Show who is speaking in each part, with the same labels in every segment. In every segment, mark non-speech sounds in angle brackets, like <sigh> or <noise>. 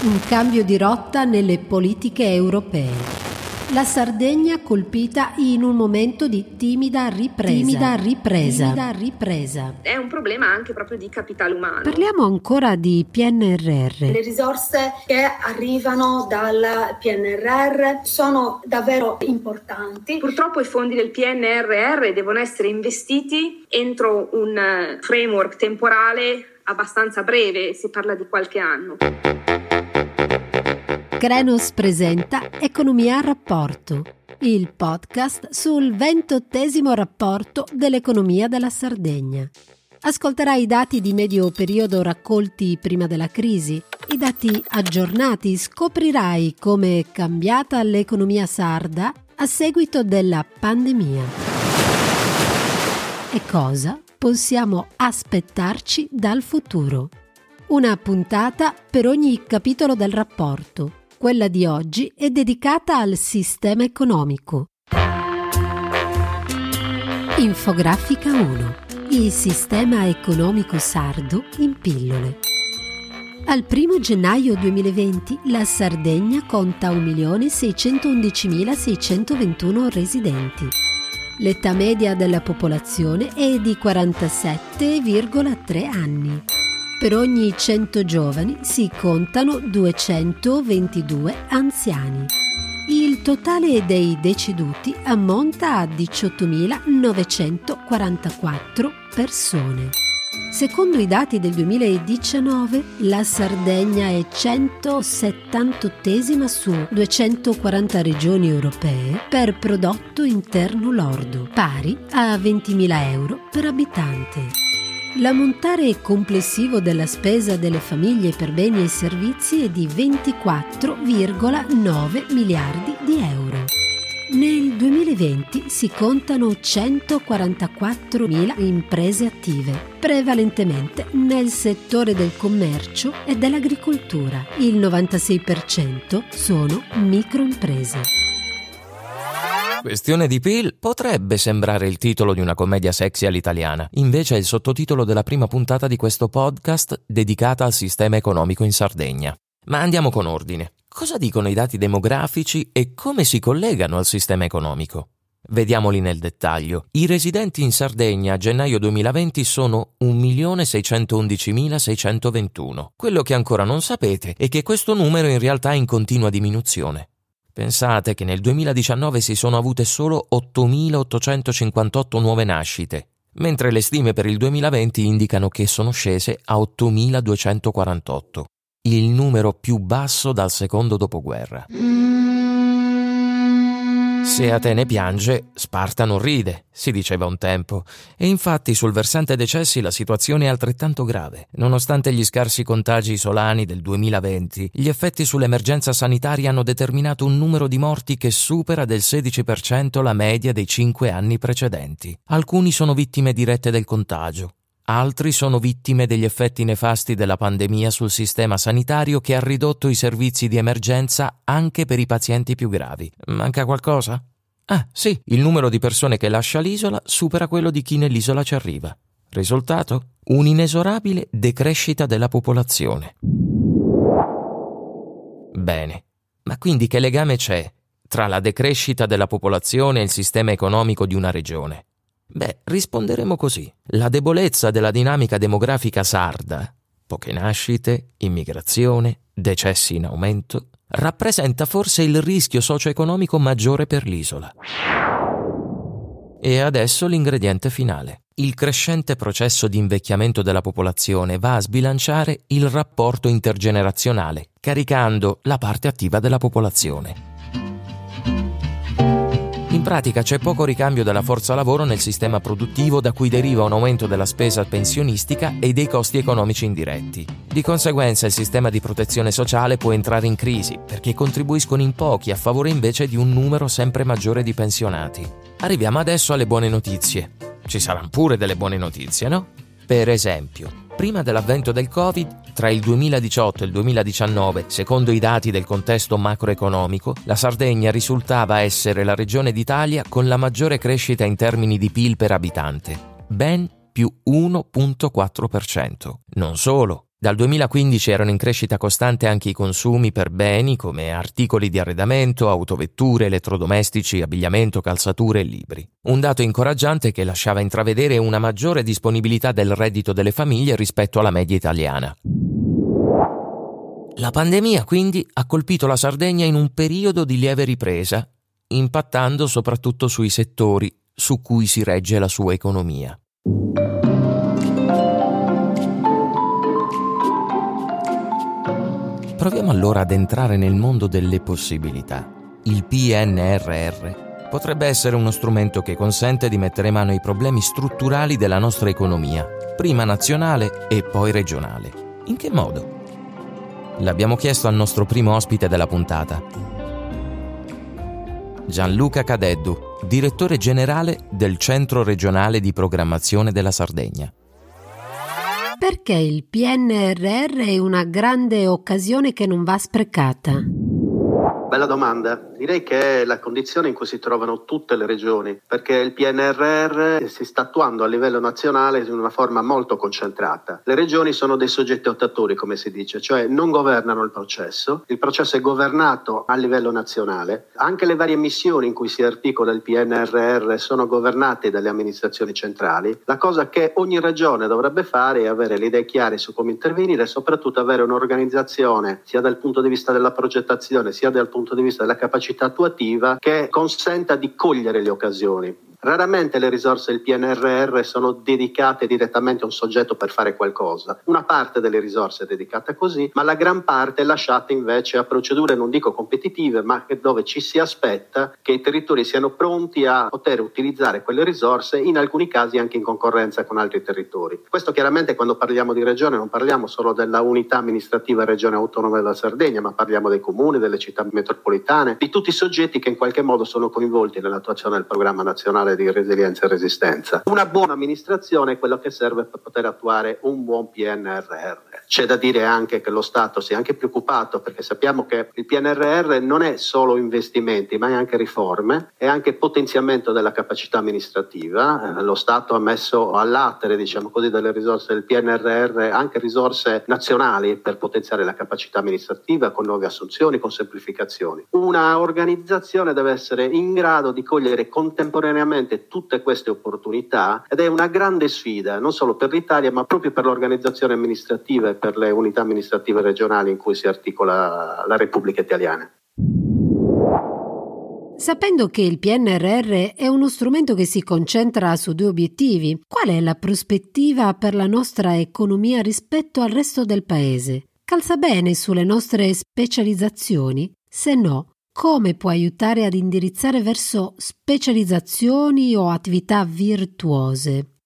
Speaker 1: Un cambio di rotta nelle politiche europee. La Sardegna colpita in un momento di timida ripresa. Timida ripresa. Timida ripresa.
Speaker 2: È un problema anche proprio di capitale umano.
Speaker 1: Parliamo ancora di PNRR.
Speaker 3: Le risorse che arrivano dal PNRR sono davvero importanti.
Speaker 2: Purtroppo i fondi del PNRR devono essere investiti entro un eh, framework temporale abbastanza breve, si parla di qualche anno.
Speaker 1: Krenos presenta Economia a rapporto, il podcast sul ventottesimo rapporto dell'economia della Sardegna. Ascolterai i dati di medio periodo raccolti prima della crisi, i dati aggiornati, scoprirai come è cambiata l'economia sarda a seguito della pandemia. E cosa possiamo aspettarci dal futuro? Una puntata per ogni capitolo del rapporto quella di oggi è dedicata al sistema economico. Infografica 1. Il sistema economico sardo in pillole. Al 1 gennaio 2020 la Sardegna conta 1.611.621 residenti. L'età media della popolazione è di 47,3 anni. Per ogni 100 giovani si contano 222 anziani. Il totale dei deceduti ammonta a 18.944 persone. Secondo i dati del 2019, la Sardegna è 178 su 240 regioni europee per prodotto interno lordo, pari a 20.000 euro per abitante. L'ammontare complessivo della spesa delle famiglie per beni e servizi è di 24,9 miliardi di euro. Nel 2020 si contano 144.000 imprese attive, prevalentemente nel settore del commercio e dell'agricoltura. Il 96% sono microimprese.
Speaker 4: Questione di PIL potrebbe sembrare il titolo di una commedia sexy all'italiana, invece è il sottotitolo della prima puntata di questo podcast dedicata al sistema economico in Sardegna. Ma andiamo con ordine. Cosa dicono i dati demografici e come si collegano al sistema economico? Vediamoli nel dettaglio. I residenti in Sardegna a gennaio 2020 sono 1.611.621. Quello che ancora non sapete è che questo numero in realtà è in continua diminuzione. Pensate che nel 2019 si sono avute solo 8.858 nuove nascite, mentre le stime per il 2020 indicano che sono scese a 8.248, il numero più basso dal secondo dopoguerra. Se Atene piange, Sparta non ride, si diceva un tempo, e infatti sul versante decessi la situazione è altrettanto grave. Nonostante gli scarsi contagi isolani del 2020, gli effetti sull'emergenza sanitaria hanno determinato un numero di morti che supera del 16% la media dei cinque anni precedenti. Alcuni sono vittime dirette del contagio, Altri sono vittime degli effetti nefasti della pandemia sul sistema sanitario che ha ridotto i servizi di emergenza anche per i pazienti più gravi. Manca qualcosa? Ah, sì, il numero di persone che lascia l'isola supera quello di chi nell'isola ci arriva. Risultato? Un'inesorabile decrescita della popolazione. Bene, ma quindi che legame c'è tra la decrescita della popolazione e il sistema economico di una regione? Beh, risponderemo così. La debolezza della dinamica demografica sarda, poche nascite, immigrazione, decessi in aumento, rappresenta forse il rischio socio-economico maggiore per l'isola. E adesso l'ingrediente finale. Il crescente processo di invecchiamento della popolazione va a sbilanciare il rapporto intergenerazionale, caricando la parte attiva della popolazione. In pratica c'è poco ricambio della forza lavoro nel sistema produttivo da cui deriva un aumento della spesa pensionistica e dei costi economici indiretti. Di conseguenza il sistema di protezione sociale può entrare in crisi perché contribuiscono in pochi a favore invece di un numero sempre maggiore di pensionati. Arriviamo adesso alle buone notizie. Ci saranno pure delle buone notizie, no? Per esempio, prima dell'avvento del Covid, tra il 2018 e il 2019, secondo i dati del contesto macroeconomico, la Sardegna risultava essere la regione d'Italia con la maggiore crescita in termini di PIL per abitante, ben più 1.4%. Non solo, Dal 2015 erano in crescita costante anche i consumi per beni come articoli di arredamento, autovetture, elettrodomestici, abbigliamento, calzature e libri. Un dato incoraggiante che lasciava intravedere una maggiore disponibilità del reddito delle famiglie rispetto alla media italiana. La pandemia quindi ha colpito la Sardegna in un periodo di lieve ripresa, impattando soprattutto sui settori su cui si regge la sua economia. Proviamo allora ad entrare nel mondo delle possibilità. Il PNRR potrebbe essere uno strumento che consente di mettere mano ai problemi strutturali della nostra economia, prima nazionale e poi regionale. In che modo? L'abbiamo chiesto al nostro primo ospite della puntata. Gianluca Cadeddu, direttore generale del Centro regionale di programmazione della Sardegna.
Speaker 1: Perché il PNRR è una grande occasione che non va sprecata?
Speaker 5: Bella domanda. Direi che è la condizione in cui si trovano tutte le regioni, perché il PNRR si sta attuando a livello nazionale in una forma molto concentrata. Le regioni sono dei soggetti attuatori, come si dice, cioè non governano il processo, il processo è governato a livello nazionale. Anche le varie missioni in cui si articola il PNRR sono governate dalle amministrazioni centrali. La cosa che ogni regione dovrebbe fare è avere le idee chiare su come intervenire e soprattutto avere un'organizzazione sia dal punto di vista della progettazione sia dal punto di vista della capacità attuativa che consenta di cogliere le occasioni. Raramente le risorse del PNRR sono dedicate direttamente a un soggetto per fare qualcosa. Una parte delle risorse è dedicata così, ma la gran parte è lasciata invece a procedure non dico competitive, ma dove ci si aspetta che i territori siano pronti a poter utilizzare quelle risorse, in alcuni casi anche in concorrenza con altri territori. Questo chiaramente quando parliamo di regione non parliamo solo della unità amministrativa regione autonoma della Sardegna, ma parliamo dei comuni, delle città metropolitane, di tutti i soggetti che in qualche modo sono coinvolti nell'attuazione del programma nazionale nazionale di resilienza e resistenza. Una buona amministrazione è quello che serve per poter attuare un buon PNRR. C'è da dire anche che lo Stato si è anche preoccupato perché sappiamo che il PNRR non è solo investimenti ma è anche riforme, è anche potenziamento della capacità amministrativa. Eh, lo Stato ha messo all'atere diciamo così, delle risorse del PNRR anche risorse nazionali per potenziare la capacità amministrativa con nuove assunzioni, con semplificazioni. Una organizzazione deve essere in grado di cogliere contemporaneamente veramente tutte queste opportunità ed è una grande sfida non solo per l'Italia ma proprio per l'organizzazione amministrativa e per le unità amministrative regionali in cui si articola la Repubblica Italiana.
Speaker 1: Sapendo che il PNRR è uno strumento che si concentra su due obiettivi, qual è la prospettiva per la nostra economia rispetto al resto del Paese? Calza bene sulle nostre specializzazioni? Se no, come può aiutare ad indirizzare verso specializzazioni o attività virtuose.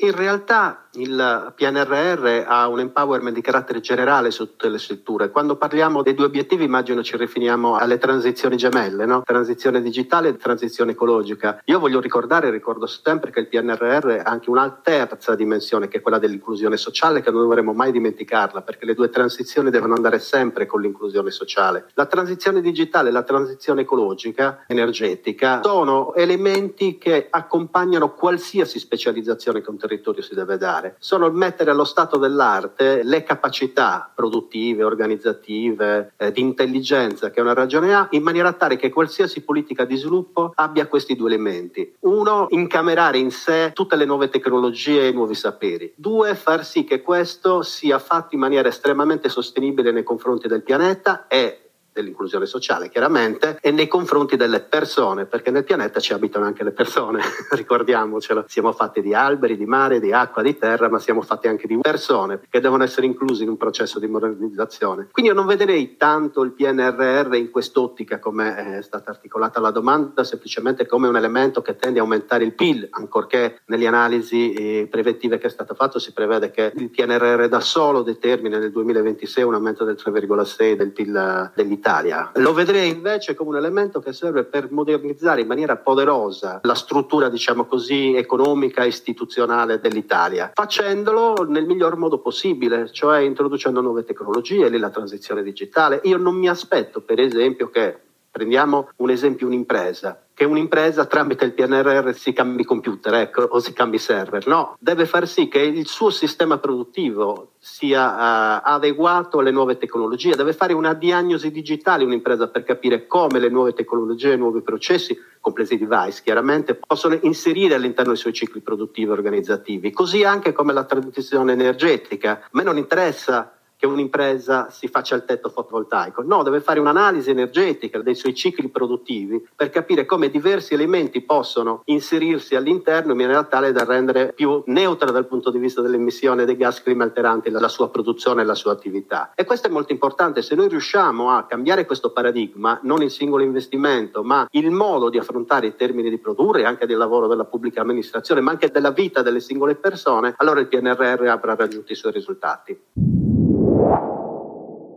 Speaker 5: In realtà il PNRR ha un empowerment di carattere generale su tutte le strutture. Quando parliamo dei due obiettivi, immagino ci riferiamo alle transizioni gemelle, no? transizione digitale e transizione ecologica. Io voglio ricordare, ricordo sempre che il PNRR ha anche una terza dimensione, che è quella dell'inclusione sociale, che non dovremmo mai dimenticarla, perché le due transizioni devono andare sempre con l'inclusione sociale. La transizione digitale e la transizione ecologica, energetica, sono elementi che accompagnano qualsiasi specializzazione un territorio si deve dare sono mettere allo stato dell'arte le capacità produttive, organizzative, eh, di intelligenza che una regione ha, in maniera tale che qualsiasi politica di sviluppo abbia questi due elementi. Uno, incamerare in sé tutte le nuove tecnologie e i nuovi saperi. Due, far sì che questo sia fatto in maniera estremamente sostenibile nei confronti del pianeta e dell'inclusione sociale, chiaramente, e nei confronti delle persone, perché nel pianeta ci abitano anche le persone, <laughs> ricordiamocelo. Siamo fatti di alberi, di mare, di acqua, di terra, ma siamo fatti anche di persone che devono essere incluse in un processo di modernizzazione. Quindi io non vedrei tanto il PNRR in quest'ottica come è stata articolata la domanda, semplicemente come un elemento che tende a aumentare il PIL, ancorché nelle analisi eh, preventive che è stato fatto si prevede che il PNRR da solo determina nel 2026 un aumento del 3,6 del PIL dell'Italia Italia. Lo vedrei invece come un elemento che serve per modernizzare in maniera poderosa la struttura, diciamo così, economica e istituzionale dell'Italia, facendolo nel miglior modo possibile, cioè introducendo nuove tecnologie, lì la transizione digitale. Io non mi aspetto, per esempio, che Prendiamo un esempio, un'impresa che un'impresa tramite il PNRR si cambi computer ecco, o si cambi server. No, deve far sì che il suo sistema produttivo sia uh, adeguato alle nuove tecnologie, deve fare una diagnosi digitale un'impresa per capire come le nuove tecnologie, i nuovi processi, compresi i device chiaramente, possono inserire all'interno dei suoi cicli produttivi e organizzativi. Così anche come la transizione energetica. A me non interessa che un'impresa si faccia il tetto fotovoltaico. No, deve fare un'analisi energetica dei suoi cicli produttivi per capire come diversi elementi possono inserirsi all'interno in maniera tale da rendere più neutra dal punto di vista dell'emissione dei gas climalteranti la sua produzione e la sua attività. E questo è molto importante. Se noi riusciamo a cambiare questo paradigma, non il singolo investimento, ma il modo di affrontare i termini di produrre, anche del lavoro della pubblica amministrazione, ma anche della vita delle singole persone, allora il PNRR avrà raggiunto i suoi risultati.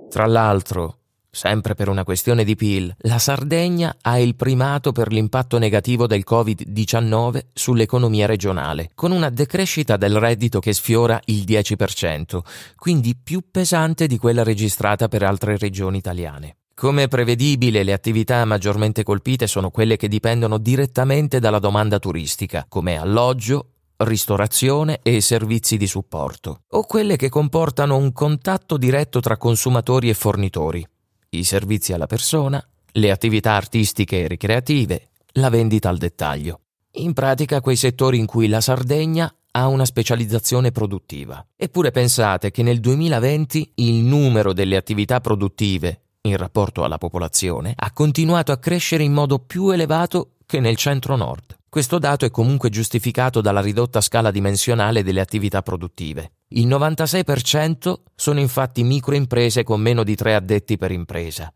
Speaker 4: Tra l'altro, sempre per una questione di PIL, la Sardegna ha il primato per l'impatto negativo del Covid-19 sull'economia regionale, con una decrescita del reddito che sfiora il 10%, quindi più pesante di quella registrata per altre regioni italiane. Come prevedibile, le attività maggiormente colpite sono quelle che dipendono direttamente dalla domanda turistica, come alloggio, ristorazione e servizi di supporto, o quelle che comportano un contatto diretto tra consumatori e fornitori, i servizi alla persona, le attività artistiche e ricreative, la vendita al dettaglio. In pratica quei settori in cui la Sardegna ha una specializzazione produttiva. Eppure pensate che nel 2020 il numero delle attività produttive in rapporto alla popolazione ha continuato a crescere in modo più elevato che nel centro-nord. Questo dato è comunque giustificato dalla ridotta scala dimensionale delle attività produttive. Il 96% sono infatti microimprese con meno di tre addetti per impresa.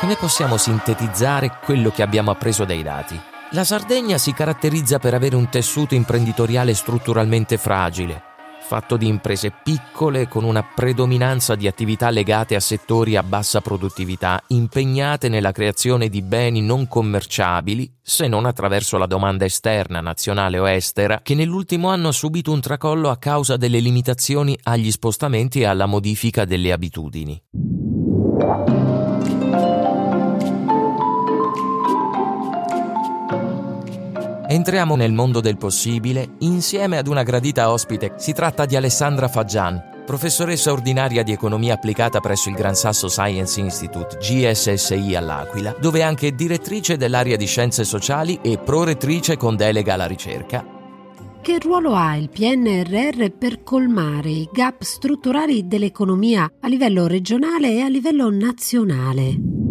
Speaker 4: Come possiamo sintetizzare quello che abbiamo appreso dai dati? La Sardegna si caratterizza per avere un tessuto imprenditoriale strutturalmente fragile, fatto di imprese piccole con una predominanza di attività legate a settori a bassa produttività, impegnate nella creazione di beni non commerciabili, se non attraverso la domanda esterna, nazionale o estera, che nell'ultimo anno ha subito un tracollo a causa delle limitazioni agli spostamenti e alla modifica delle abitudini. Entriamo nel mondo del possibile insieme ad una gradita ospite. Si tratta di Alessandra Fagian, professoressa ordinaria di economia applicata presso il Gran Sasso Science Institute, GSSI all'Aquila, dove è anche direttrice dell'area di scienze sociali e prorettrice con delega alla ricerca.
Speaker 1: Che ruolo ha il PNRR per colmare i gap strutturali dell'economia a livello regionale e a livello nazionale?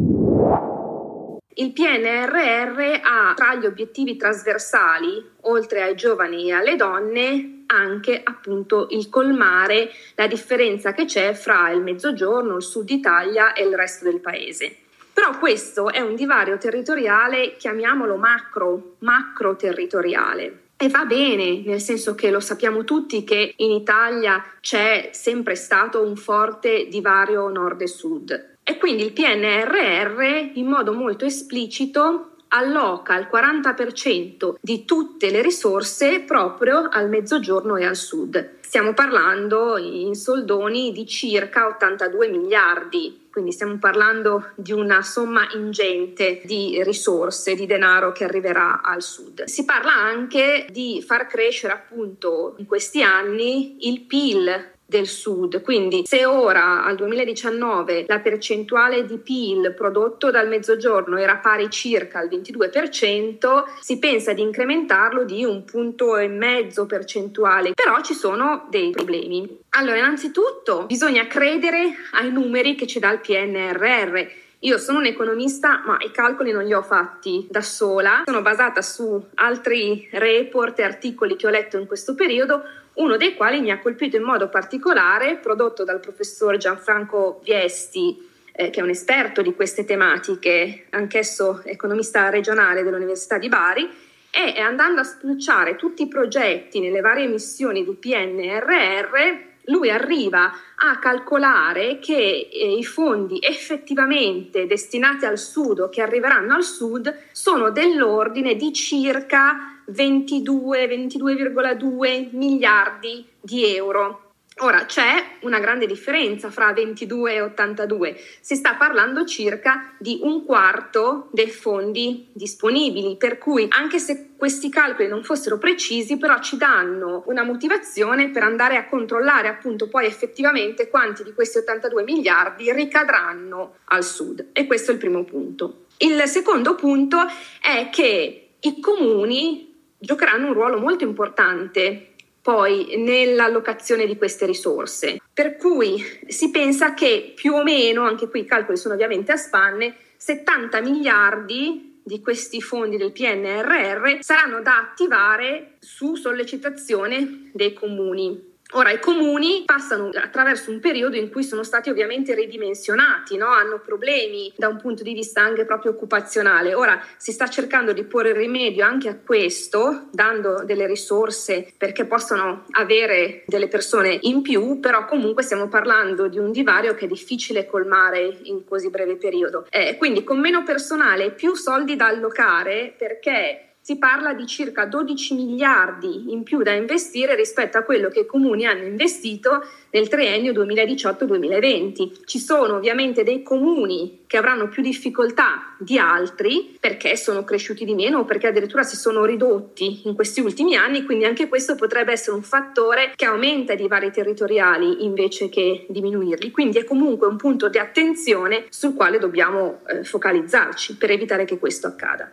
Speaker 2: Il PNRR ha tra gli obiettivi trasversali, oltre ai giovani e alle donne, anche appunto il colmare la differenza che c'è fra il mezzogiorno, il sud Italia e il resto del paese. Però questo è un divario territoriale, chiamiamolo macro, macro territoriale. E va bene, nel senso che lo sappiamo tutti che in Italia c'è sempre stato un forte divario nord e sud. E quindi il PNRR in modo molto esplicito alloca il 40% di tutte le risorse proprio al mezzogiorno e al sud. Stiamo parlando in soldoni di circa 82 miliardi, quindi stiamo parlando di una somma ingente di risorse, di denaro che arriverà al sud. Si parla anche di far crescere appunto in questi anni il PIL del sud. Quindi se ora al 2019 la percentuale di PIL prodotto dal mezzogiorno era pari circa al 22%, si pensa di incrementarlo di un punto e mezzo percentuale, però ci sono dei problemi. Allora, innanzitutto bisogna credere ai numeri che ci dà il PNRR. Io sono un economista, ma i calcoli non li ho fatti da sola, sono basata su altri report e articoli che ho letto in questo periodo uno dei quali mi ha colpito in modo particolare, prodotto dal professor Gianfranco Viesti, eh, che è un esperto di queste tematiche, anch'esso economista regionale dell'Università di Bari, e andando a spulciare tutti i progetti nelle varie missioni di PNRR, lui arriva a calcolare che eh, i fondi effettivamente destinati al sud o che arriveranno al sud sono dell'ordine di circa 22, 22,2 miliardi di euro. Ora c'è una grande differenza fra 22 e 82, si sta parlando circa di un quarto dei fondi disponibili, per cui anche se questi calcoli non fossero precisi, però ci danno una motivazione per andare a controllare appunto poi effettivamente quanti di questi 82 miliardi ricadranno al sud. E questo è il primo punto. Il secondo punto è che i comuni giocheranno un ruolo molto importante poi nell'allocazione di queste risorse. Per cui si pensa che più o meno, anche qui i calcoli sono ovviamente a spanne, 70 miliardi di questi fondi del PNRR saranno da attivare su sollecitazione dei comuni. Ora, i comuni passano attraverso un periodo in cui sono stati ovviamente ridimensionati, no? hanno problemi da un punto di vista anche proprio occupazionale. Ora si sta cercando di porre rimedio anche a questo, dando delle risorse perché possano avere delle persone in più, però comunque stiamo parlando di un divario che è difficile colmare in così breve periodo. Eh, quindi con meno personale e più soldi da allocare perché si parla di circa 12 miliardi in più da investire rispetto a quello che i comuni hanno investito nel triennio 2018-2020. Ci sono ovviamente dei comuni che avranno più difficoltà di altri perché sono cresciuti di meno o perché addirittura si sono ridotti in questi ultimi anni, quindi anche questo potrebbe essere un fattore che aumenta i divari territoriali invece che diminuirli. Quindi è comunque un punto di attenzione sul quale dobbiamo eh, focalizzarci per evitare che questo accada.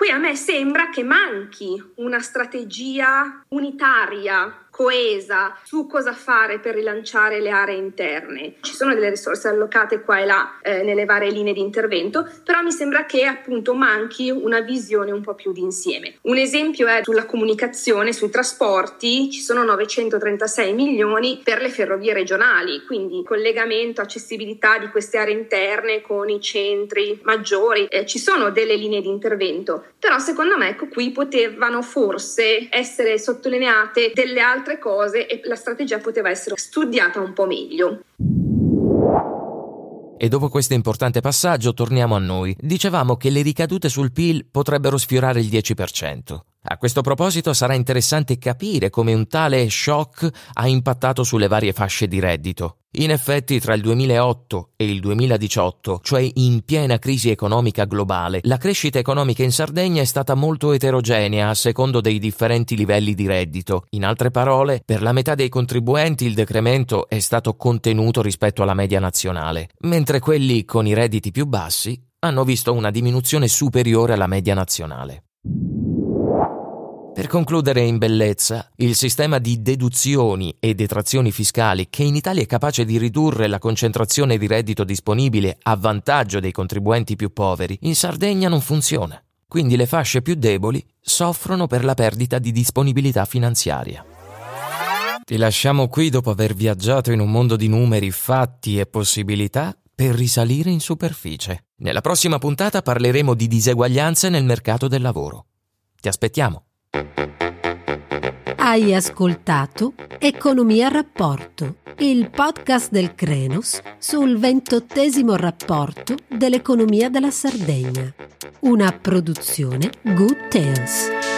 Speaker 2: Qui a me sembra che manchi una strategia unitaria coesa su cosa fare per rilanciare le aree interne. Ci sono delle risorse allocate qua e là eh, nelle varie linee di intervento, però mi sembra che appunto manchi una visione un po' più d'insieme. Un esempio è sulla comunicazione, sui trasporti, ci sono 936 milioni per le ferrovie regionali, quindi collegamento, accessibilità di queste aree interne con i centri maggiori, eh, ci sono delle linee di intervento, però secondo me ecco qui potevano forse essere sottolineate delle altre altre cose e la strategia poteva essere studiata un po' meglio.
Speaker 4: E dopo questo importante passaggio torniamo a noi. Dicevamo che le ricadute sul PIL potrebbero sfiorare il 10%. A questo proposito sarà interessante capire come un tale shock ha impattato sulle varie fasce di reddito. In effetti, tra il 2008 e il 2018, cioè in piena crisi economica globale, la crescita economica in Sardegna è stata molto eterogenea a secondo dei differenti livelli di reddito. In altre parole, per la metà dei contribuenti il decremento è stato contenuto rispetto alla media nazionale, mentre quelli con i redditi più bassi hanno visto una diminuzione superiore alla media nazionale. Per concludere in bellezza, il sistema di deduzioni e detrazioni fiscali che in Italia è capace di ridurre la concentrazione di reddito disponibile a vantaggio dei contribuenti più poveri, in Sardegna non funziona. Quindi le fasce più deboli soffrono per la perdita di disponibilità finanziaria. Ti lasciamo qui dopo aver viaggiato in un mondo di numeri, fatti e possibilità per risalire in superficie. Nella prossima puntata parleremo di diseguaglianze nel mercato del lavoro. Ti aspettiamo.
Speaker 1: Hai ascoltato Economia Rapporto, il podcast del Crenos sul ventottesimo rapporto dell'economia della Sardegna, una produzione Good Tales.